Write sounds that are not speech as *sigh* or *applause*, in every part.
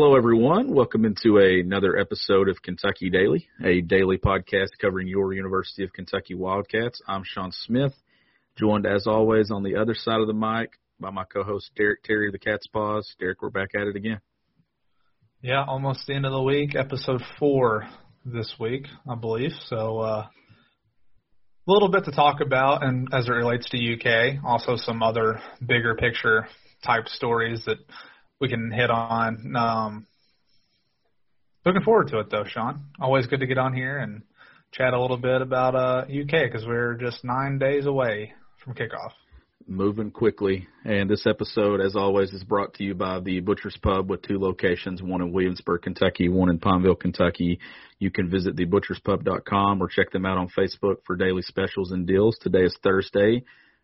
Hello, everyone. Welcome into another episode of Kentucky Daily, a daily podcast covering your University of Kentucky Wildcats. I'm Sean Smith, joined as always on the other side of the mic by my co-host Derek Terry of the Cat's Paws. Derek, we're back at it again. Yeah, almost the end of the week. Episode four this week, I believe. So uh, a little bit to talk about, and as it relates to UK, also some other bigger picture type stories that we can hit on. Um, looking forward to it though, Sean. Always good to get on here and chat a little bit about uh, UK because we're just nine days away from kickoff. Moving quickly, and this episode, as always, is brought to you by the Butcher's Pub with two locations: one in Williamsburg, Kentucky, one in Pineville, Kentucky. You can visit thebutcherspub.com or check them out on Facebook for daily specials and deals. Today is Thursday.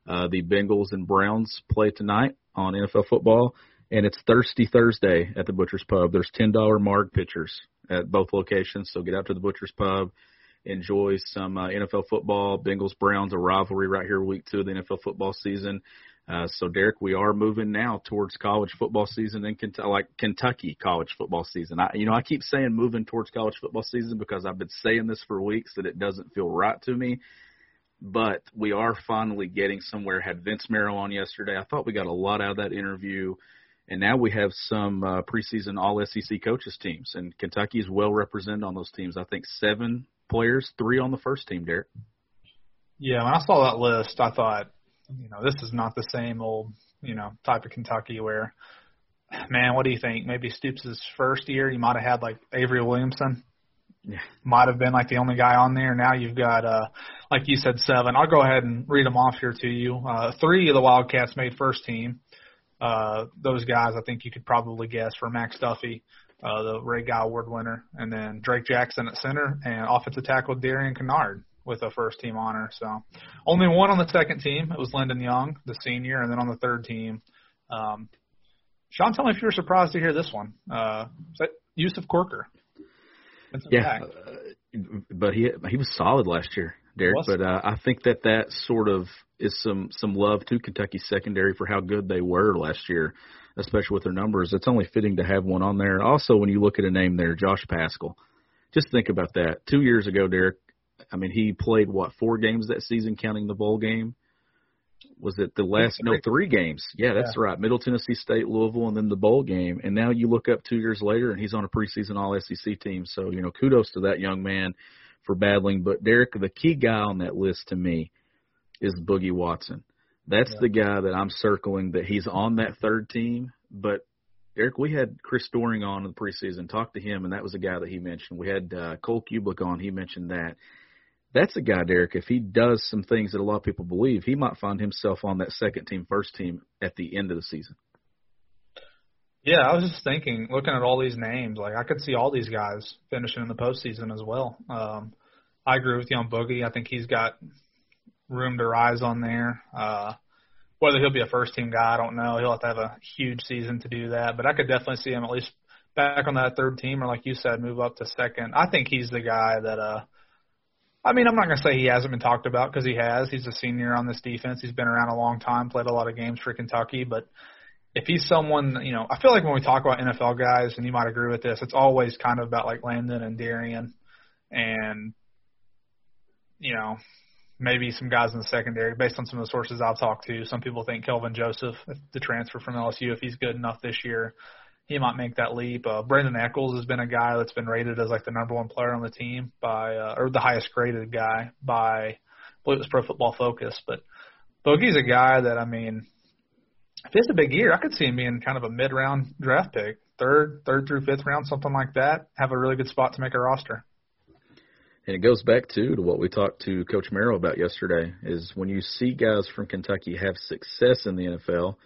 Uh, the Bengals and Browns play tonight on NFL football and it's Thirsty Thursday at the Butcher's Pub. There's ten dollar marg pitchers at both locations, so get out to the Butcher's Pub, enjoy some uh, NFL football. Bengals Browns a rivalry right here, week two of the NFL football season. Uh, so Derek, we are moving now towards college football season in Kentucky, like Kentucky college football season. I, you know, I keep saying moving towards college football season because I've been saying this for weeks that it doesn't feel right to me. But we are finally getting somewhere. Had Vince Marrow on yesterday. I thought we got a lot out of that interview. And now we have some uh, preseason All SEC coaches teams, and Kentucky is well represented on those teams. I think seven players, three on the first team. Derek. Yeah, when I saw that list, I thought, you know, this is not the same old, you know, type of Kentucky where, man, what do you think? Maybe Stoops' first year, you might have had like Avery Williamson. Yeah. Might have been like the only guy on there. Now you've got, uh, like you said, seven. I'll go ahead and read them off here to you. Uh, three of the Wildcats made first team. Uh, those guys, I think you could probably guess for Max Duffy, uh, the Ray Guy Award winner, and then Drake Jackson at center, and offensive tackle Darian Kinnard with a first team honor. So only one on the second team. It was Landon Young, the senior, and then on the third team, um, Sean, tell me if you were surprised to hear this one. Uh, Yusuf Corker. Yeah, uh, but he he was solid last year. Derek. But uh, I think that that sort of is some some love to Kentucky secondary for how good they were last year, especially with their numbers. It's only fitting to have one on there. Also, when you look at a name there, Josh Paschal, just think about that. Two years ago, Derek. I mean, he played what four games that season, counting the bowl game. Was it the last? No, three games. Yeah, that's yeah. right. Middle Tennessee State, Louisville, and then the bowl game. And now you look up two years later, and he's on a preseason All SEC team. So you know, kudos to that young man for battling. But Derek, the key guy on that list to me is Boogie Watson. That's yeah. the guy that I'm circling that he's on that third team. But Eric, we had Chris Doering on in the preseason, talked to him, and that was a guy that he mentioned. We had uh, Cole Cubelic on, he mentioned that. That's a guy, Derek. If he does some things that a lot of people believe, he might find himself on that second team, first team at the end of the season. Yeah, I was just thinking, looking at all these names, like I could see all these guys finishing in the postseason as well. Um, I agree with you on Boogie. I think he's got room to rise on there. Uh, whether he'll be a first team guy, I don't know. He'll have to have a huge season to do that, but I could definitely see him at least back on that third team, or like you said, move up to second. I think he's the guy that. uh I mean, I'm not to say he hasn't been talked about because he has. He's a senior on this defense. He's been around a long time, played a lot of games for Kentucky, but if he's someone, you know, I feel like when we talk about NFL guys, and you might agree with this, it's always kind of about like Landon and Darian, and you know, maybe some guys in the secondary. Based on some of the sources I've talked to, some people think Kelvin Joseph, the transfer from LSU, if he's good enough this year, he might make that leap. Uh, Brandon Echols has been a guy that's been rated as like the number one player on the team by, uh, or the highest graded guy by, I believe it was Pro Football Focus. But Boogie's a guy that I mean, if has a big year, I could see him being kind of a mid round draft pick, third, third through fifth round, something like that. Have a really good spot to make a roster. And it goes back too to what we talked to Coach Marrow about yesterday is when you see guys from Kentucky have success in the NFL,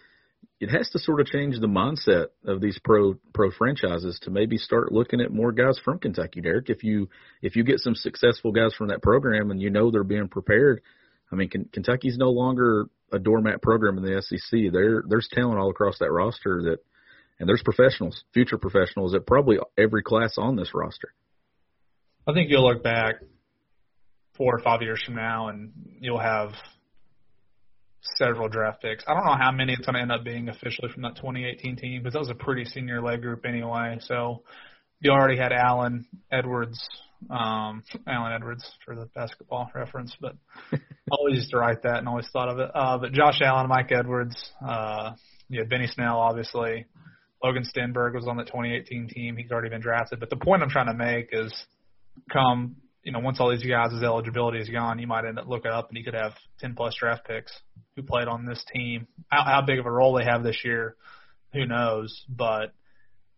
it has to sort of change the mindset of these pro pro franchises to maybe start looking at more guys from Kentucky, Derek. If you if you get some successful guys from that program and you know they're being prepared, I mean Kentucky's no longer a doormat program in the SEC. There there's talent all across that roster that and there's professionals, future professionals at probably every class on this roster. I think you'll look back four or five years from now and you'll have several draft picks. I don't know how many it's going to end up being officially from that 2018 team because that was a pretty senior leg group anyway. So you already had Allen Edwards, um, Allen Edwards for the basketball reference, but *laughs* always used to write that and always thought of it. Uh, but Josh Allen, Mike Edwards, uh, you had Benny Snell, obviously. Logan Stenberg was on the 2018 team. He's already been drafted. But the point I'm trying to make is come, you know, once all these guys' eligibility is gone, you might end up looking up and you could have 10 plus draft picks who played on this team. How, how big of a role they have this year, who knows? But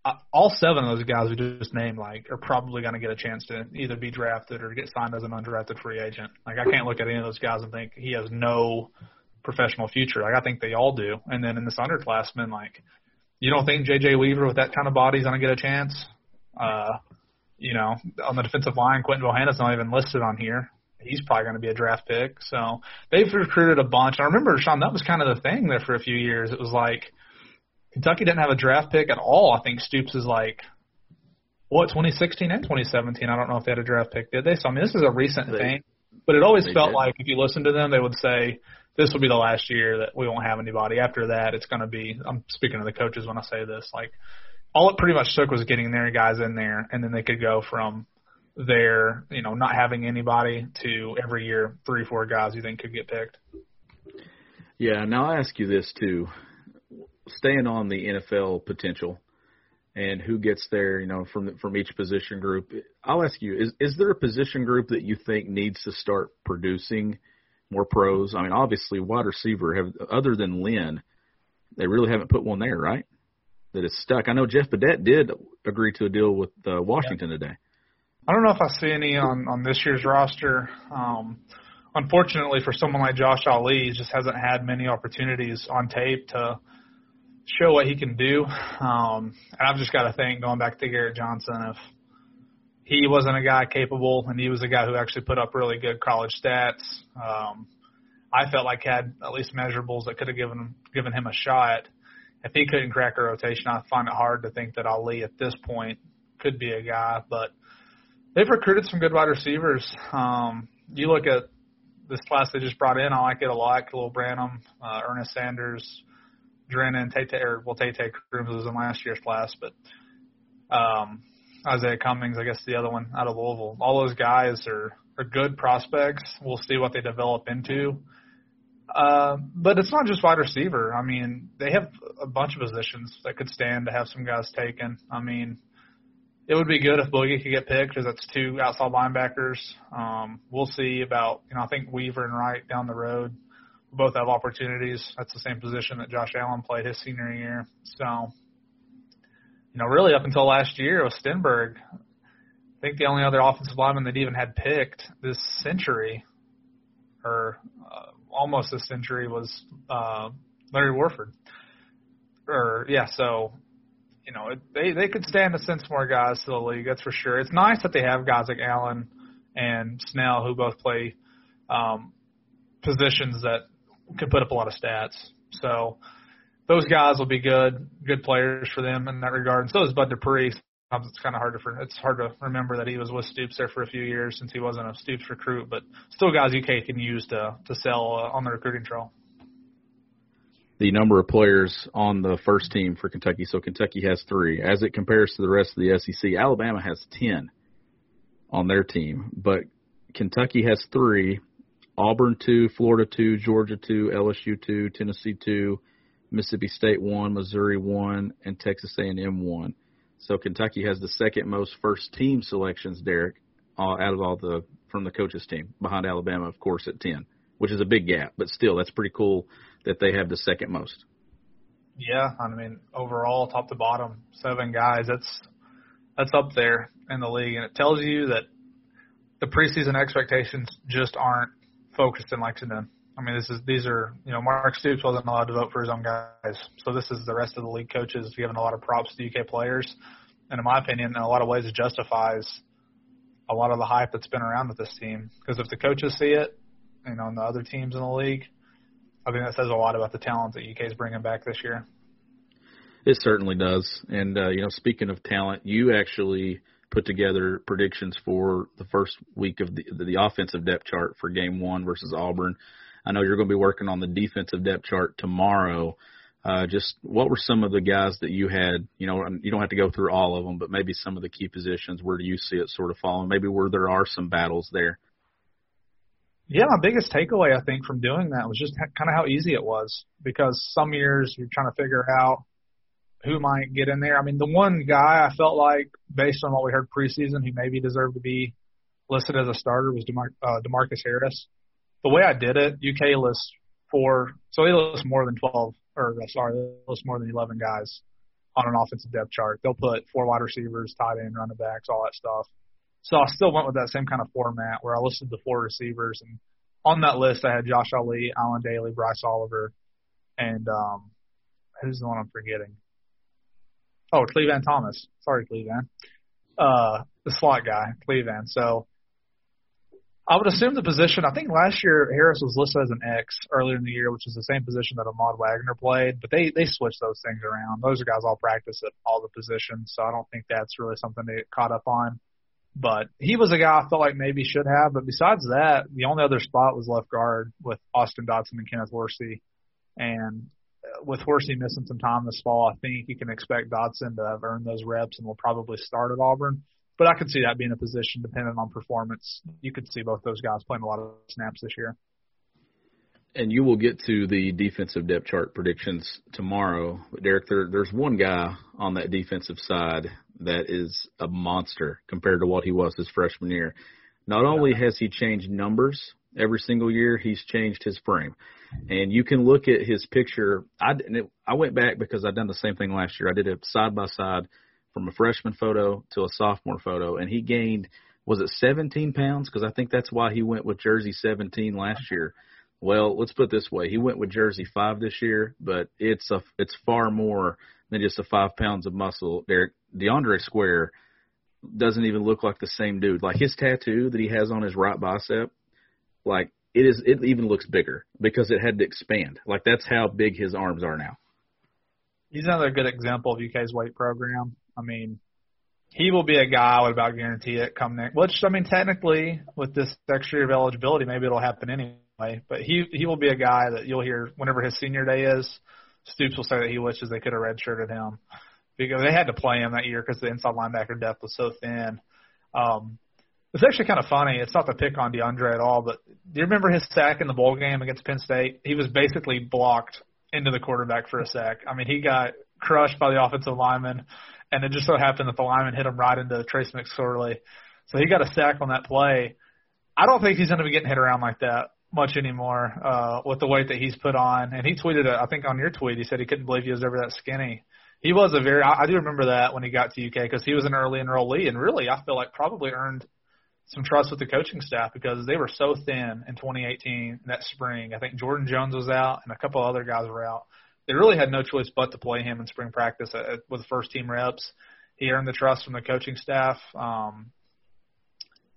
uh, all seven of those guys we just named, like, are probably going to get a chance to either be drafted or get signed as an undrafted free agent. Like, I can't look at any of those guys and think he has no professional future. Like, I think they all do. And then in this underclassmen, like, you don't think J.J. Weaver with that kind of body is going to get a chance? Uh, you know, on the defensive line, Quinton Bohanna's not even listed on here. He's probably going to be a draft pick. So they've recruited a bunch. I remember, Sean, that was kind of the thing there for a few years. It was like Kentucky didn't have a draft pick at all. I think Stoops is like, what, 2016 and 2017? I don't know if they had a draft pick, did they? So, I mean, this is a recent They- thing. But it always felt did. like if you listen to them, they would say, this will be the last year that we won't have anybody. After that, it's going to be, I'm speaking to the coaches when I say this, like, all it pretty much took was getting their guys in there, and then they could go from there, you know, not having anybody to every year three, four guys you think could get picked. Yeah. Now I ask you this too, staying on the NFL potential and who gets there, you know, from from each position group. I'll ask you: is is there a position group that you think needs to start producing more pros? I mean, obviously, wide receiver have other than Lynn, they really haven't put one there, right? That is stuck. I know Jeff Badet did agree to a deal with uh, Washington today. I don't know if I see any on on this year's roster. Um, unfortunately, for someone like Josh Ali, he just hasn't had many opportunities on tape to show what he can do. Um, and I've just got to think, going back to Garrett Johnson, if he wasn't a guy capable and he was a guy who actually put up really good college stats, um, I felt like had at least measurables that could have given him, given him a shot. If he couldn't crack a rotation, I find it hard to think that Ali at this point could be a guy, but they've recruited some good wide receivers. Um, you look at this class they just brought in, I like it a lot. Khalil Branham, uh, Ernest Sanders, Drennan, Tate, or well, Tate Crooms was in last year's class, but um, Isaiah Cummings, I guess the other one out of Louisville. All those guys are are good prospects. We'll see what they develop into. Uh, but it's not just wide receiver. I mean, they have a bunch of positions that could stand to have some guys taken. I mean, it would be good if Boogie could get picked because that's two outside linebackers. Um, we'll see about, you know, I think Weaver and Wright down the road both have opportunities. That's the same position that Josh Allen played his senior year. So, you know, really up until last year with Stenberg, I think the only other offensive lineman that even had picked this century, or uh, almost this century, was uh, Larry Warford. Or yeah, so you know it, they they could stand to send some more guys to the league. That's for sure. It's nice that they have guys like Allen and Snell who both play um, positions that can put up a lot of stats. So those guys will be good, good players for them in that regard. And so is Bud Dupree. It's kind of hard to it's hard to remember that he was with Stoops there for a few years since he wasn't a Stoops recruit, but still guys UK can use to to sell uh, on the recruiting trail. the number of players on the first team for Kentucky. So Kentucky has three. As it compares to the rest of the SEC, Alabama has 10 on their team, but Kentucky has three. Auburn two, Florida two, Georgia two, LSU two, Tennessee two, Mississippi State one, Missouri one, and Texas A&M one. So Kentucky has the second most first team selections, Derek, out of all the from the coaches team, behind Alabama, of course, at ten, which is a big gap, but still, that's pretty cool that they have the second most. Yeah, I mean, overall, top to bottom, seven guys. That's that's up there in the league, and it tells you that the preseason expectations just aren't focused in Lexington. I mean, this is these are you know Mark Stoops wasn't allowed to vote for his own guys, so this is the rest of the league coaches giving a lot of props to UK players, and in my opinion, in a lot of ways, it justifies a lot of the hype that's been around with this team. Because if the coaches see it, you know, and the other teams in the league, I think that says a lot about the talent that UK is bringing back this year. It certainly does. And uh, you know, speaking of talent, you actually put together predictions for the first week of the, the offensive depth chart for Game One versus Auburn. I know you're going to be working on the defensive depth chart tomorrow. Uh, just what were some of the guys that you had? You know, you don't have to go through all of them, but maybe some of the key positions. Where do you see it sort of falling? Maybe where there are some battles there. Yeah, my biggest takeaway I think from doing that was just kind of how easy it was because some years you're trying to figure out who might get in there. I mean, the one guy I felt like, based on what we heard preseason, who maybe deserved to be listed as a starter was DeMar- uh, Demarcus Harris. The way I did it, UK lists four, so they list more than 12, or sorry, they list more than 11 guys on an offensive depth chart. They'll put four wide receivers, tight end, running backs, all that stuff. So I still went with that same kind of format where I listed the four receivers, and on that list I had Josh Ali, Allen Dailey, Bryce Oliver, and um, who's the one I'm forgetting? Oh, Clevan Thomas. Sorry, Clevan. Uh, the slot guy, Clevan. So I would assume the position. I think last year Harris was listed as an X earlier in the year, which is the same position that Ahmad Wagner played. But they they switched those things around. Those are guys all practice at all the positions, so I don't think that's really something they get caught up on. But he was a guy I felt like maybe should have. But besides that, the only other spot was left guard with Austin Dotson and Kenneth Horsey. And uh, with Horsey missing some time this fall, I think you can expect Dotson to have earned those reps and will probably start at Auburn. But I could see that being a position depending on performance. You could see both those guys playing a lot of snaps this year. And you will get to the defensive depth chart predictions tomorrow. But Derek, there, there's one guy on that defensive side that is a monster compared to what he was his freshman year. Not only has he changed numbers every single year, he's changed his frame. And you can look at his picture. I I went back because I'd done the same thing last year. I did it side by side from a freshman photo to a sophomore photo, and he gained was it 17 pounds? Because I think that's why he went with jersey 17 last year. Well, let's put it this way: he went with jersey five this year, but it's a it's far more than just a five pounds of muscle. Derek DeAndre Square doesn't even look like the same dude. Like his tattoo that he has on his right bicep, like it is it even looks bigger because it had to expand. Like that's how big his arms are now. He's another good example of UK's weight program. I mean, he will be a guy I would about guarantee it come next. Which I mean, technically, with this extra year of eligibility, maybe it'll happen anyway. But he he will be a guy that you'll hear whenever his senior day is. Stoops will say that he wishes they could have redshirted him because they had to play him that year because the inside linebacker depth was so thin. Um, it's actually kind of funny. It's not to pick on DeAndre at all, but do you remember his sack in the bowl game against Penn State? He was basically blocked into the quarterback for a sack. I mean, he got crushed by the offensive lineman, and it just so happened that the lineman hit him right into Trace McSorley. So he got a sack on that play. I don't think he's going to be getting hit around like that much anymore uh, with the weight that he's put on. And he tweeted, it, I think on your tweet, he said he couldn't believe he was ever that skinny. He was a very, I, I do remember that when he got to UK because he was an early enrollee, and really, I feel like probably earned some trust with the coaching staff because they were so thin in 2018 that spring. I think Jordan Jones was out and a couple other guys were out. They really had no choice but to play him in spring practice at, at, with first team reps. He earned the trust from the coaching staff. Um,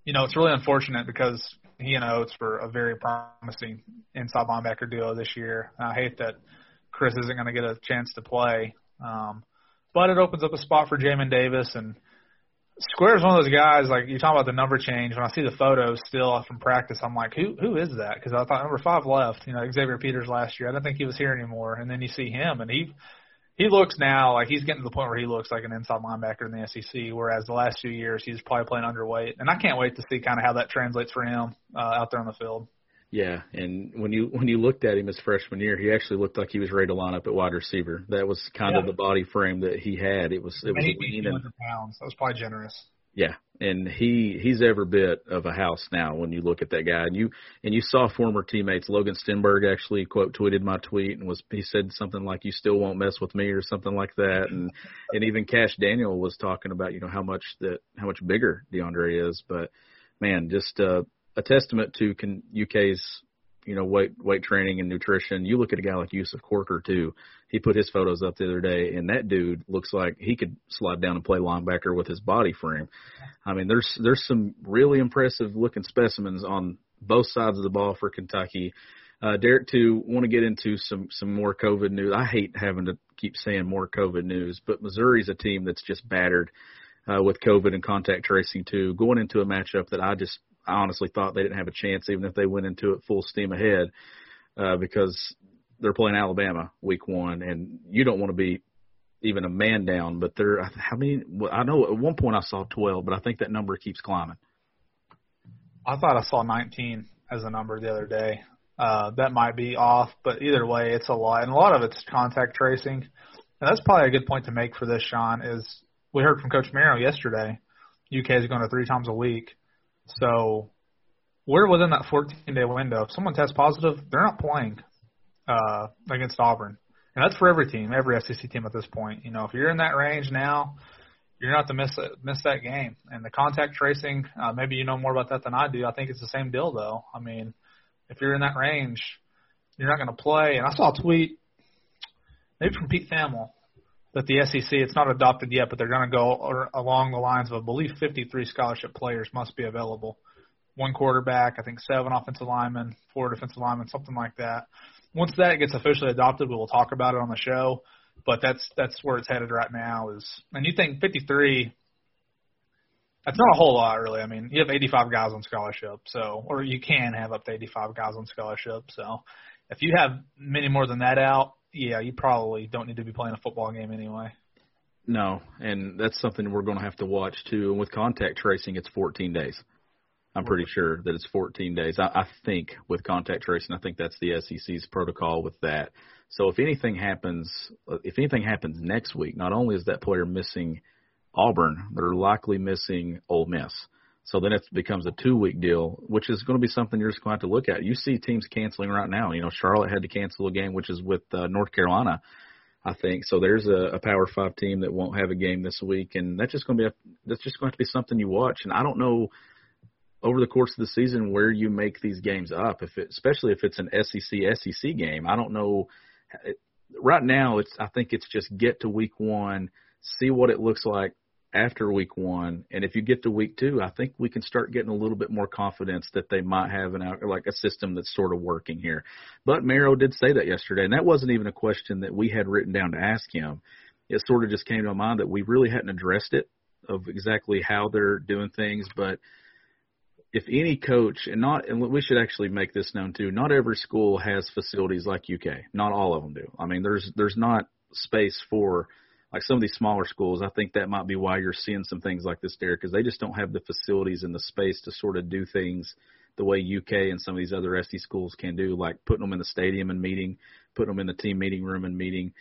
you know, it's really unfortunate because he and Oats were a very promising inside linebacker duo this year. And I hate that Chris isn't going to get a chance to play. Um, but it opens up a spot for Jamin Davis and – Square is one of those guys like you talk about the number change. When I see the photos still from practice, I'm like, who who is that? Because I thought number five left. You know, Xavier Peters last year. I didn't think he was here anymore. And then you see him, and he he looks now like he's getting to the point where he looks like an inside linebacker in the SEC. Whereas the last few years he's probably playing underweight, and I can't wait to see kind of how that translates for him uh, out there on the field. Yeah, and when you when you looked at him his freshman year, he actually looked like he was ready to line up at wide receiver. That was kind Yeah. of the body frame that he had. It was it was lean and 200 pounds. That was probably generous. yeah, and he he's every bit of a house now when you look at that guy. And you and you saw former teammates. Logan Stenberg actually quote tweeted my tweet and was he said something like "You still won't mess with me" or something like that. And and even Kash Daniel was talking about you know how much that how much bigger DeAndre is. But man, just uh, a testament to can, UK's you know weight weight training and nutrition. You look at a guy like Yusuf Corker too. He put his photos up the other day, and that dude looks like he could slide down and play linebacker with his body frame. I mean, there's there's some really impressive looking specimens on both sides of the ball for Kentucky. Uh, Derek, to want to get into some some more COVID news. I hate having to keep saying more COVID news, but Missouri's a team that's just battered uh, with COVID and contact tracing too. Going into a matchup that I just I honestly thought they didn't have a chance, even if they went into it full steam ahead, uh, because they're playing Alabama week one, and you don't want to be even a man down. But they're how many? I know at one point I saw twelve, but I think that number keeps climbing. I thought I saw 19 as a number the other day. Uh, that might be off, but either way, it's a lot, and a lot of it's contact tracing. And that's probably a good point to make for this, Sean. Is we heard from Coach Marrow yesterday. UK is going to three times a week, so we're within that 14 day window. If someone tests positive, they're not playing uh, against Auburn, and that's for every team, every SEC team at this point. You know, if you're in that range now, you're not to miss it, miss that game. And the contact tracing, uh, maybe you know more about that than I do. I think it's the same deal, though. I mean, if you're in that range, you're not going to play. And I saw a tweet, maybe from Pete Thamel, that the SEC it's not adopted yet, but they're going to go along the lines of I believe 53 scholarship players must be available. One quarterback, I think seven offensive linemen, four defensive linemen, something like that. Once that gets officially adopted, we will talk about it on the show. But that's that's where it's headed right now. Is and you think 53? That's not a whole lot, really. I mean, you have 85 guys on scholarship, so or you can have up to 85 guys on scholarship. So if you have many more than that out, yeah, you probably don't need to be playing a football game anyway. No, and that's something we're going to have to watch too. And with contact tracing, it's 14 days. I'm pretty sure that it's 14 days. I, I think with contact tracing, I think that's the SEC's protocol with that. So if anything happens, uh, if anything happens next week, not only is that player missing Auburn, they're likely missing Ole Miss. So then it becomes a two week deal, which is going to be something you're just going to have to look at. You see teams canceling right now. You know, Charlotte had to cancel a game, which is with uh, North Carolina, I think. So there's a, a Power Five team that won't have a game this week, and that's just going to be a, that's just going to be something you watch. And I don't know over the course of the season where you make these games up, if it, especially if it's an SEC SEC game. I don't know. Right now, it's I think it's just get to week one, see what it looks like after week one, and if you get to week two, I think we can start getting a little bit more confidence that they might have an out like a system that's sort of working here. But Marrow did say that yesterday, and that wasn't even a question that we had written down to ask him. It sort of just came to my mind that we really hadn't addressed it of exactly how they're doing things, but if any coach and not and we should actually make this known too not every school has facilities like UK not all of them do I mean there's there's not space for like some of these smaller schools I think that might be why you're seeing some things like this Derek because they just don't have the facilities and the space to sort of do things the way UK and some of these other SC schools can do like putting them in the stadium and meeting putting them in the team meeting room and meeting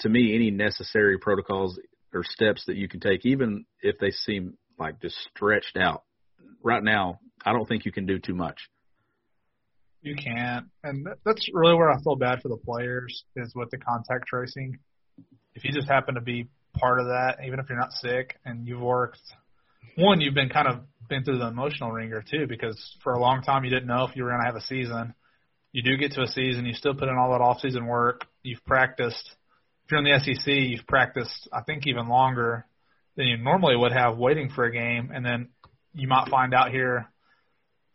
to me any necessary protocols or steps that you can take even if they seem like just stretched out right now, I don't think you can do too much. You can't, and that's really where I feel bad for the players is with the contact tracing. If you just happen to be part of that, even if you're not sick and you've worked, one, you've been kind of been through the emotional ringer too, because for a long time you didn't know if you were going to have a season. You do get to a season, you still put in all that off-season work. You've practiced. If you're in the SEC, you've practiced, I think, even longer than you normally would have waiting for a game, and then you might find out here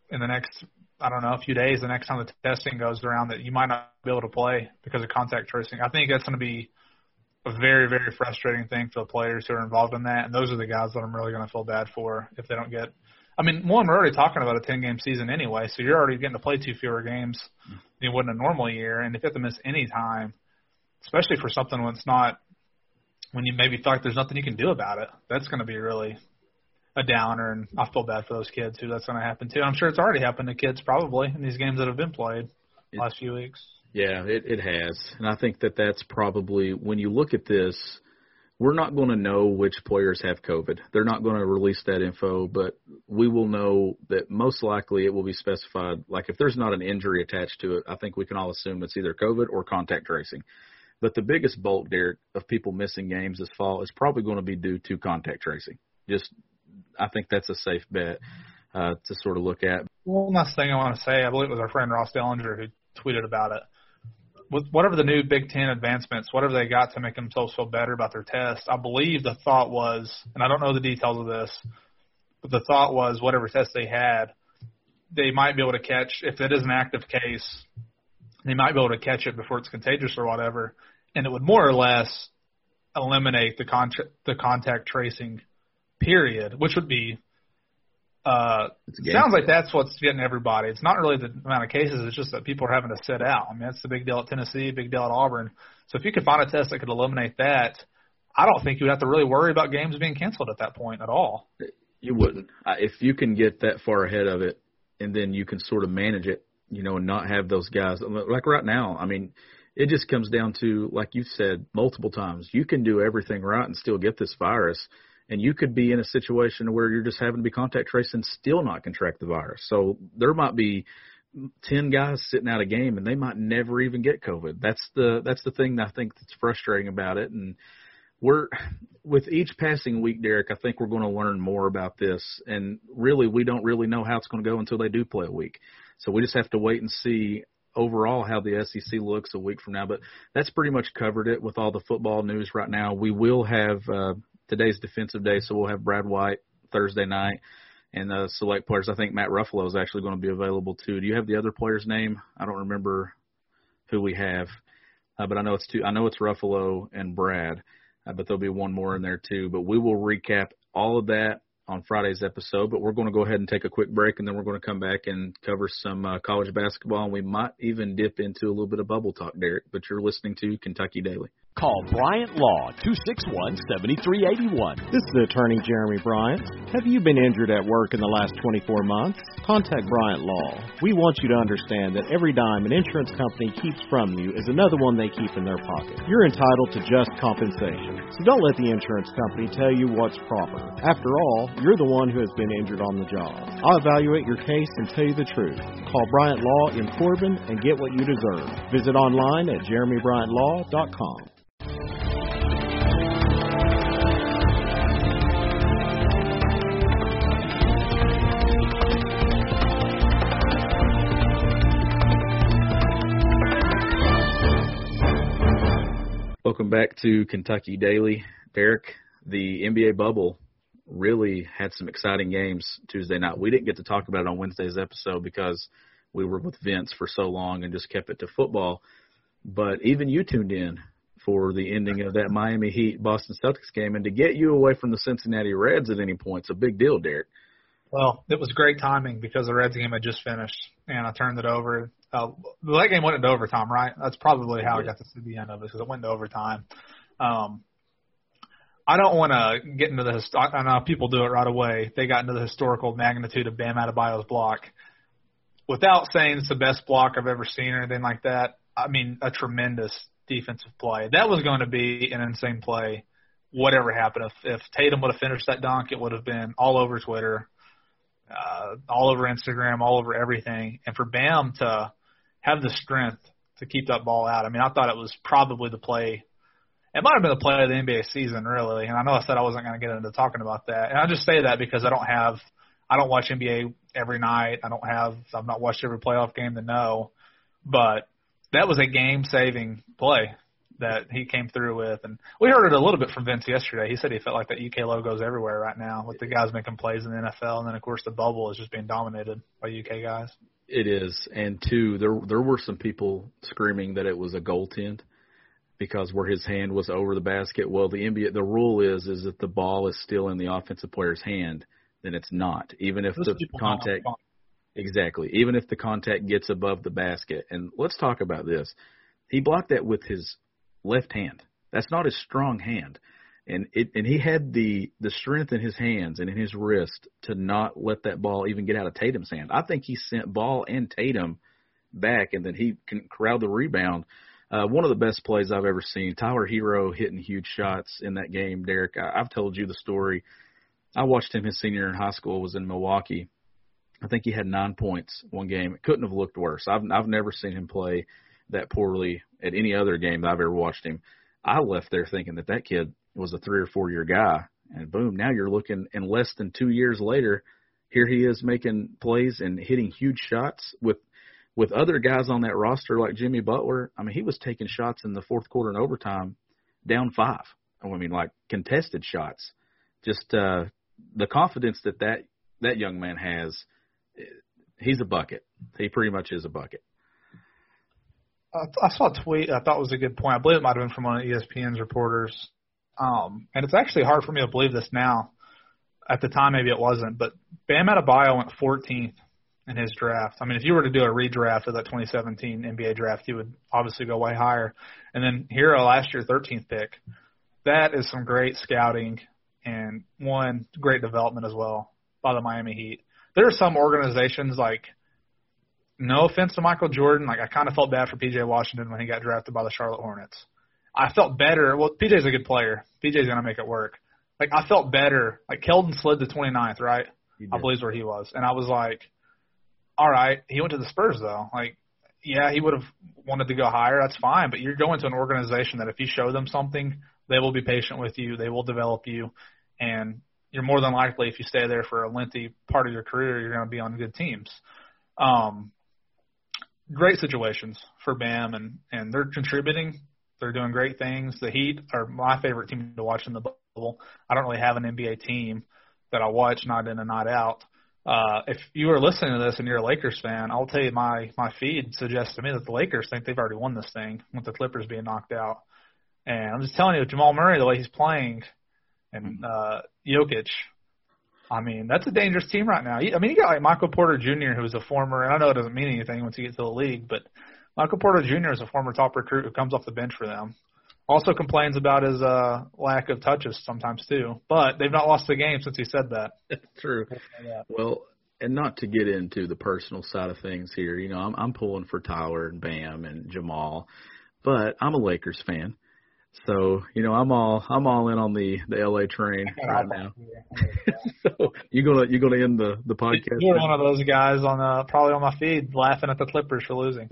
in the next, I don't know, a few days, the next time the testing goes around, that you might not be able to play because of contact tracing. I think that's going to be a very, very frustrating thing for the players who are involved in that, and those are the guys that I'm really going to feel bad for if they don't get. I mean, one, we're already talking about a 10 game season anyway, so you're already getting to play two fewer games than you would in a normal year, and if you have to miss any time, especially for something when it's not, when you maybe feel like there's nothing you can do about it, that's going to be really a downer, and I feel bad for those kids who that's going to happen to. I'm sure it's already happened to kids probably in these games that have been played It- last few weeks. Yeah, it, it has. And I think that that's probably, when you look at this, we're not going to know which players have COVID. They're not going to release that info, but we will know that most likely it will be specified. Like if there's not an injury attached to it, I think we can all assume it's either COVID or contact tracing. But the biggest bulk, Derek, of people missing games this fall is probably going to be due to contact tracing. Just, I think that's a safe bet uh, to sort of look at. One last thing I want to say, I believe it was our friend Ross Dellenger who tweeted about it. With whatever the new Big Ten advancements, whatever they got to make themselves feel better about their test, I believe the thought was, and I don't know the details of this, but the thought was whatever test they had, they might be able to catch if it is an active case, they might be able to catch it before it's contagious or whatever, and it would more or less eliminate the the contact tracing period, which would be uh, sounds like that's what's getting everybody. It's not really the amount of cases; it's just that people are having to sit out. I mean, that's the big deal at Tennessee, big deal at Auburn. So if you could find a test that could eliminate that, I don't think you would have to really worry about games being canceled at that point at all. You wouldn't. If you can get that far ahead of it, and then you can sort of manage it, you know, and not have those guys like right now. I mean, it just comes down to like you've said multiple times. You can do everything right and still get this virus, and you could be in a situation where you're just having to be contact traced and still not contract the virus. So there might be ten guys sitting out a game and they might never even get COVID. That's the that's the thing that I think that's frustrating about it and we're with each passing week, Derek, I think we're going to learn more about this. And really, we don't really know how it's going to go until they do play a week. So we just have to wait and see overall how the SEC looks a week from now. But that's pretty much covered it with all the football news right now. We will have uh, today's defensive day, so we'll have Brad White Thursday night and uh, select players. I think Matt Ruffolo is actually going to be available too. Do you have the other player's name? I don't remember who we have, uh, but I know it's two. I know it's Ruffalo and Brad uh, but there'll be one more in there too. But we will recap all of that on Friday's episode. But we're going to go ahead and take a quick break, and then we're going to come back and cover some uh, college basketball, and we might even dip into a little bit of bubble talk, Derek. But you're listening to Kentucky Daily. Call Bryant Law 261 7381. This is attorney Jeremy Bryant. Have you been injured at work in the last 24 months? Contact Bryant Law. We want you to understand that every dime an insurance company keeps from you is another one they keep in their pocket. You're entitled to just compensation. So don't let the insurance company tell you what's proper. After all, you're the one who has been injured on the job. I'll evaluate your case and tell you the truth. Call Bryant Law in Corbin and get what you deserve. Visit online at jeremybryantlaw.com. Welcome back to Kentucky Daily, Derek. The NBA bubble really had some exciting games Tuesday night. We didn't get to talk about it on Wednesday's episode because we were with Vince for so long and just kept it to football. But even you tuned in for the ending of that Miami Heat Boston Celtics game, and to get you away from the Cincinnati Reds at any point is a big deal, Derek. Well, it was great timing because the Reds game had just finished, and I turned it over. Uh, that game went into overtime, right? That's probably how I got to see the end of it because it went into overtime. Um, I don't want to get into the. hist- I know people do it right away. They got into the historical magnitude of Bam Adebayo's block. Without saying it's the best block I've ever seen or anything like that, I mean a tremendous defensive play. That was going to be an insane play. Whatever happened, if, if Tatum would have finished that dunk, it would have been all over Twitter uh, all over Instagram, all over everything. And for Bam to have the strength to keep that ball out, I mean, I thought it was probably the play. It might have been the play of the NBA season, really. And I know I said I wasn't going to get into talking about that. And I just say that because I don't have, I don't watch NBA every night. I don't have, I've not watched every playoff game to know. But that was a game saving play that he came through with. And we heard it a little bit from Vince yesterday. He said he felt like that UK logo's everywhere right now with the guys making plays in the NFL. And then, of course, the bubble is just being dominated by UK guys. It is, and two, there there were some people screaming that it was a goaltend because where his hand was over the basket. Well, the NBA the rule is is that the ball is still in the offensive player's hand, then it's not, even if Those the contact exactly, even if the contact gets above the basket. And let's talk about this. He blocked that with his left hand. That's not his strong hand. and it and he had the the strength in his hands and in his wrist to not let that ball even get out of Tatum's hand. I think he sent ball and Tatum back, and then he can corral the rebound. Uh, one of the best plays I've ever seen. Tyler Herro hitting huge shots in that game. Derek, I, I've told you the story. I watched him his senior in high school. Was in Milwaukee. I think he had nine points one game. It couldn't have looked worse. I've I've never seen him play that poorly at any other game that I've ever watched him. I left there thinking that that kid was a three or four year guy, and boom, now you're looking. And less than two years later, here he is making plays and hitting huge shots with with other guys on that roster like Jimmy Butler. I mean, he was taking shots in the fourth quarter and overtime, down five. I mean, like contested shots. Just uh, the confidence that that that young man has. He's a bucket. He pretty much is a bucket. I saw a tweet I thought was a good point. I believe it might have been from one of ESPN's reporters. Um, and it's actually hard for me to believe this now. At the time, maybe it wasn't, but Bam Adebayo went 14th in his draft. I mean, if you were to do a redraft of that 2017 NBA draft, you would obviously go way higher. And then Herro last year, 13th pick. That is some great scouting and one great development as well by the Miami Heat. There are some organizations like – no offense to Michael Jordan, like I kind of felt bad for PJ Washington when he got drafted by the Charlotte Hornets. I felt better. Well, PJ's a good player. PJ's gonna make it work. Like I felt better. Like Keldon slid to 29th, right? I believe where he was, and I was like, all right. He went to the Spurs though. Like, yeah, he would have wanted to go higher. That's fine, but you're going to an organization that if you show them something, they will be patient with you. They will develop you, and you're more than likely if you stay there for a lengthy part of your career, you're going to be on good teams. Um, great situations for Bam, and and they're contributing. They're doing great things. The Heat are my favorite team to watch in the bubble. I don't really have an NBA team that I watch night in and night out. Uh, if you are listening to this and you're a Lakers fan, I'll tell you my my feed suggests to me that the Lakers think they've already won this thing with the Clippers being knocked out. And I'm just telling you, Jamal Murray, the way he's playing, and uh, Jokic, I mean, that's a dangerous team right now. I mean, you got like Michael Porter Jr., who's a former, and I know it doesn't mean anything once you get to the league, but Michael Porter Jr. is a former top recruit who comes off the bench for them. Also complains about his uh, lack of touches sometimes too, but they've not lost a game since he said that. *laughs* True. Well, and not to get into the personal side of things here, you know, I'm I'm pulling for Tyler and Bam and Jamal, but I'm a Lakers fan. So you know, I'm all I'm all in on the the LA train *laughs* right now. *laughs* *laughs* so you gonna you gonna end the the podcast? You're one of those guys on uh probably on my feed laughing at the Clippers for losing.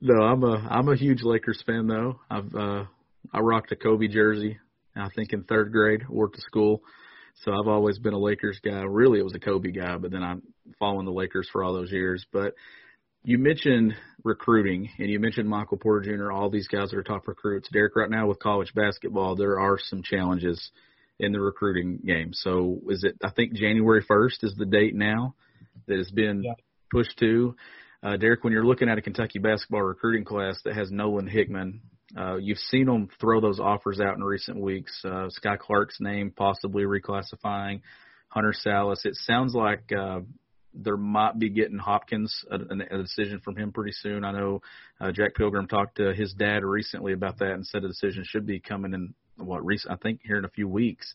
no, I'm a I'm a huge Lakers fan though. I've uh I rocked a Kobe jersey. I think in third grade, worked at school. So I've always been a Lakers guy. Really, it was a Kobe guy, but then I'm following the Lakers for all those years. But you mentioned recruiting, and you mentioned Michael Porter Jr. All these guys that are top recruits. Derek, right now with college basketball, there are some challenges in the recruiting game. So, is it? I think January first is the date now that has been yeah. pushed to. Uh, Derek, when you're looking at a Kentucky basketball recruiting class that has Nolan Hickman, uh, you've seen them throw those offers out in recent weeks. Uh, Skyy Clark's name possibly reclassifying, Hunter Sallis. It sounds like uh, there might be getting Hopkins a, a decision from him pretty soon. I know uh, Jack Pilgrim talked to his dad recently about that and said a decision should be coming in what recent I think here in a few weeks.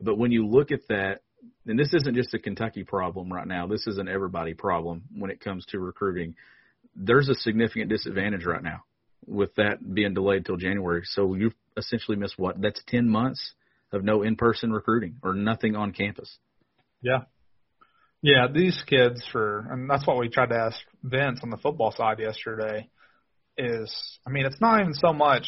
But when you look at that, and this isn't just a Kentucky problem right now. This is an everybody problem when it comes to recruiting. There's a significant disadvantage right now with that being delayed till January. So you've essentially missed what? That's 10 months of no in-person recruiting or nothing on campus. Yeah, yeah, these kids for, and that's what we tried to ask Vince on the football side yesterday. Is I mean, it's not even so much.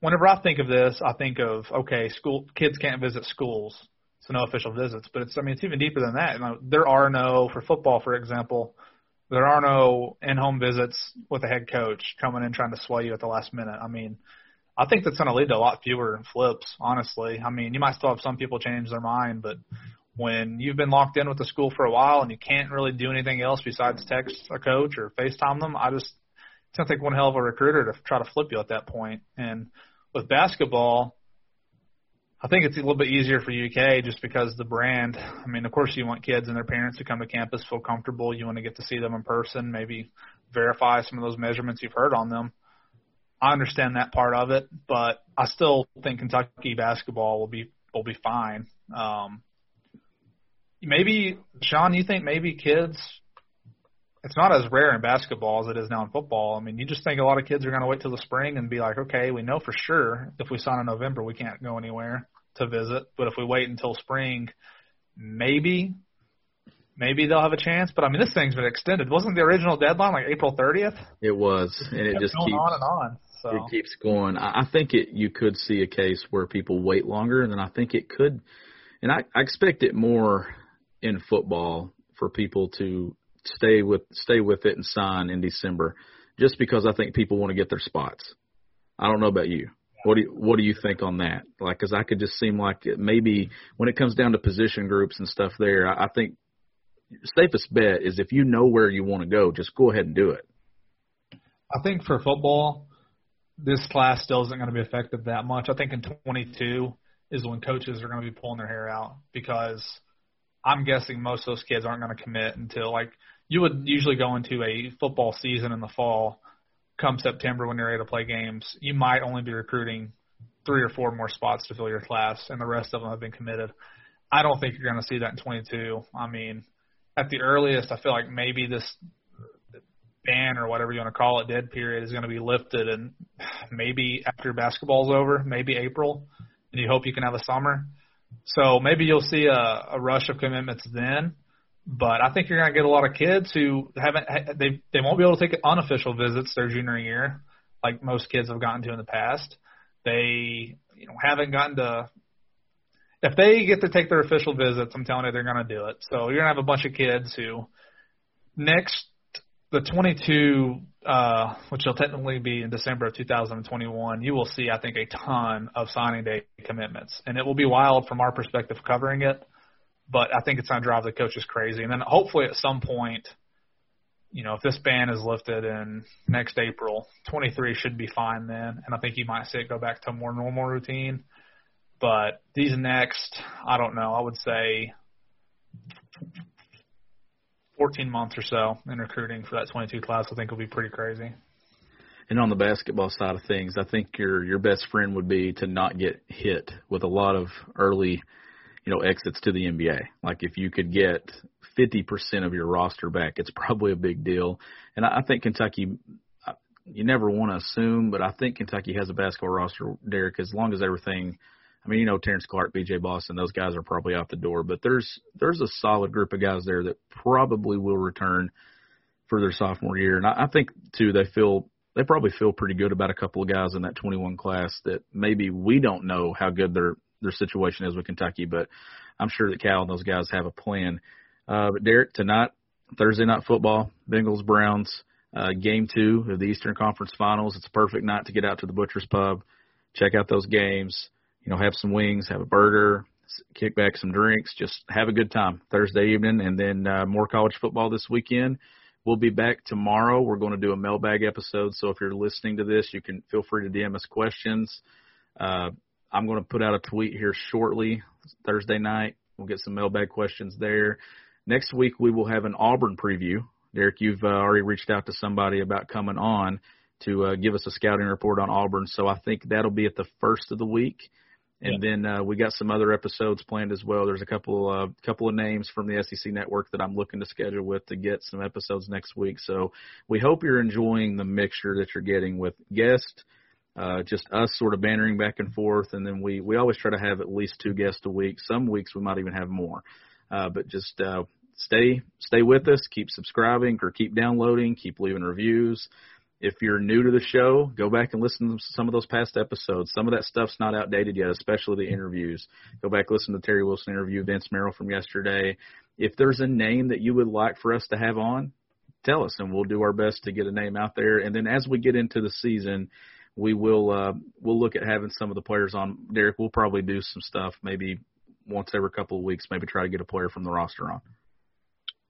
Whenever I think of this, I think of okay, school kids can't visit schools, so no official visits. But it's I mean, it's even deeper than that. There are no for football, for example, there are no in-home visits with a head coach coming in trying to sway you at the last minute. I mean, I think that's going to lead to a lot fewer flips, honestly. I mean, you might still have some people change their mind, but when you've been locked in with the school for a while and you can't really do anything else besides text a coach or FaceTime them, I just it's gonna take one hell of a recruiter to try to flip you at that point. And with basketball, I think it's a little bit easier for UK just because the brand. I mean, of course, you want kids and their parents to come to campus, feel comfortable. You want to get to see them in person, maybe verify some of those measurements you've heard on them. I understand that part of it, but I still think Kentucky basketball will be will be fine. Um, maybe Sean, you think maybe kids it's not as rare in basketball as it is now in football. I mean, you just think a lot of kids are going to wait till the spring and be like, okay, we know for sure if we sign in November, we can't go anywhere to visit. But if we wait until spring, maybe, maybe they'll have a chance. But I mean, this thing's been extended. Wasn't the original deadline like April 30th? It was, and it, it just going keeps on and on. So. It keeps going. I, I think it. You could see a case where people wait longer, and then I think it could, and I, I expect it more in football for people to stay with stay with it and sign in December, just because I think people want to get their spots. I don't know about you. What do you, what do you think on that? Like, because I could just seem like it maybe when it comes down to position groups and stuff, there, I, I think safest bet is if you know where you want to go, just go ahead and do it. I think for football, this class still isn't going to be effective that much. I think in 22 is when coaches are going to be pulling their hair out because I'm guessing most of those kids aren't going to commit until like you would usually go into a football season in the fall come September when you're ready to play games. You might only be recruiting three or four more spots to fill your class, and the rest of them have been committed. I don't think you're going to see that in 22. I mean, at the earliest, I feel like maybe this ban or whatever you want to call it, dead period, is going to be lifted, and maybe after basketball's over, maybe April, and you hope you can have a summer. So maybe you'll see a, a rush of commitments then. But I think you're going to get a lot of kids who haven't they they won't be able to take unofficial visits their junior year like most kids have gotten to in the past. They you know haven't gotten to if they get to take their official visits, I'm telling you they're going to do it. So you're going to have a bunch of kids who next the 22 uh which will technically be in December of 2021, you will see I think a ton of signing day commitments. And it will be wild from our perspective covering it but I think it's going to drive the coaches crazy. And then hopefully at some point, you know, if this ban is lifted in next April, 23 should be fine then. And I think you might see it go back to a more normal routine. But these next, I don't know, I would say 14 months or so in recruiting for that 22 class, I think will be pretty crazy. And on the basketball side of things, I think your your best friend would be to not get hit with a lot of early – you know, exits to the NBA. Like if you could get 50% of your roster back, it's probably a big deal. And I, I think Kentucky, uh, you never want to assume, but I think Kentucky has a basketball roster, Derek, as long as everything. I mean, you know, Terrence Clarke, B.J. Boston, those guys are probably out the door, but there's there's a solid group of guys there that probably will return for their sophomore year, and I, I think too they feel they probably feel pretty good about a couple of guys in that 21 class that maybe we don't know how good their their situation is with Kentucky, but I'm sure that Cal and those guys have a plan. Uh, but Derek, tonight, Thursday night football, Bengals Browns, uh, game two of the Eastern Conference Finals. It's a perfect night to get out to the Butcher's Pub, check out those games. You know, have some wings, have a burger, kick back some drinks, just have a good time Thursday evening, and then uh, more college football this weekend. We'll be back tomorrow. We're going to do a mailbag episode, so if you're listening to this, you can feel free to DM us questions. Uh, I'm going to put out a tweet here shortly, Thursday night. We'll get some mailbag questions there. Next week, we will have an Auburn preview. Derek, you've uh, already reached out to somebody about coming on to uh, give us a scouting report on Auburn. So I think that'll be at the first of the week. And yeah. then uh, we got some other episodes planned as well. There's a couple uh, couple of names from the SEC network that I'm looking to schedule with to get some episodes next week. So we hope you're enjoying the mixture that you're getting with guests, uh, just us sort of bantering back and forth, and then we we always try to have at least two guests a week. Some weeks we might even have more, uh, but just uh, stay stay with us, keep subscribing or keep downloading, keep leaving reviews. If you're new to the show, go back and listen to some of those past episodes. Some of that stuff's not outdated yet, especially the interviews. Go back listen to Terry Wilson interview, Vince Marrow from yesterday. If there's a name that you would like for us to have on, tell us, and we'll do our best to get a name out there. And then as we get into the season we will uh, we'll look at having some of the players on. Derek, we'll probably do some stuff maybe once every couple of weeks, maybe try to get a player from the roster on.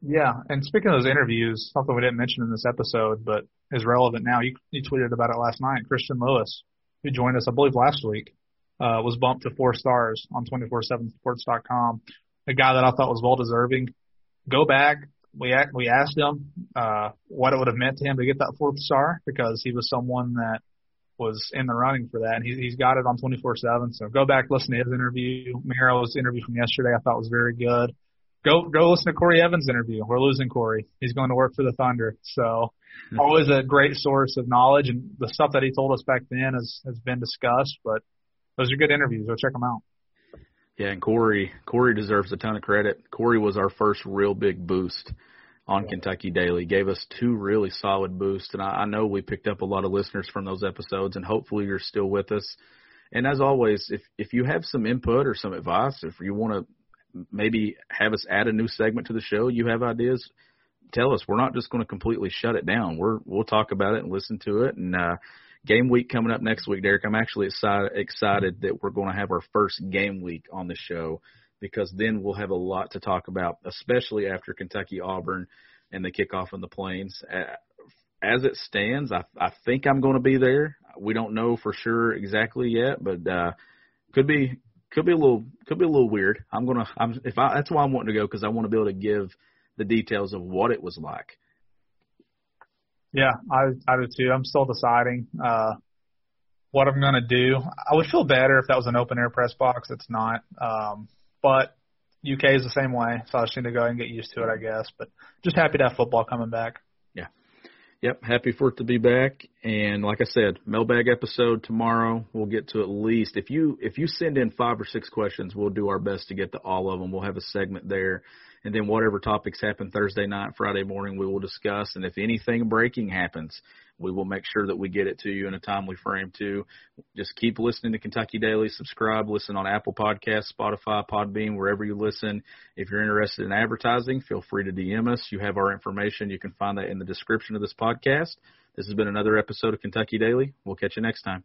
Yeah, and speaking of those interviews, something we didn't mention in this episode, but is relevant now. You, you tweeted about it last night. Christian Lewis, who joined us, I believe, last week, uh, was bumped to four stars on 247sports.com. A guy that I thought was well deserving. Go back. We we asked him uh, what it would have meant to him to get that fourth star because he was someone that was in the running for that, and he, he's got it on 24/7. So go back, listen to his interview. Marrow's interview from yesterday, I thought was very good. Go go listen to Corey Evans' interview. We're losing Corey. He's going to work for the Thunder. So mm-hmm. always a great source of knowledge, and the stuff that he told us back then has has been discussed. But those are good interviews. Go check them out. Yeah, and Corey Corey deserves a ton of credit. Corey was our first real big boost on yeah. Kentucky Daily. Gave us two really solid boosts, and I, I know we picked up a lot of listeners from those episodes, and hopefully you're still with us. And as always, if if you have some input or some advice, if you want to maybe have us add a new segment to the show, you have ideas, tell us. We're not just going to completely shut it down. We're we'll talk about it and listen to it. And uh, game week coming up next week, Derek. I'm actually excited excited that we're going to have our first game week on the show because then we'll have a lot to talk about, especially after Kentucky Auburn and the kickoff in the Plains. As it stands, I, I think I'm going to be there. We don't know for sure exactly yet, but uh, could be could be a little could be a little weird. I'm gonna I'm if I that's why I'm wanting to go because I want to be able to give the details of what it was like. Yeah, I I do too. I'm still deciding uh, what I'm gonna do. I would feel better if that was an open air press box. It's not. Um, but UK is the same way, so I just need to go and get used to it, I guess. But just happy to have football coming back. Yep, happy for it to be back. And like I said, mailbag episode tomorrow. We'll get to at least if you if you send in five or six questions, we'll do our best to get to all of them. We'll have a segment there, and then whatever topics happen Thursday night, Friday morning, we will discuss. And if anything breaking happens, we will make sure that we get it to you in a timely frame too. Just keep listening to Kentucky Daily. Subscribe, listen on Apple Podcasts, Spotify, Podbean, wherever you listen. If you're interested in advertising, feel free to DM us. You have our information. You can find that in the description of this podcast. This has been another episode of Kentucky Daily. We'll catch you next time.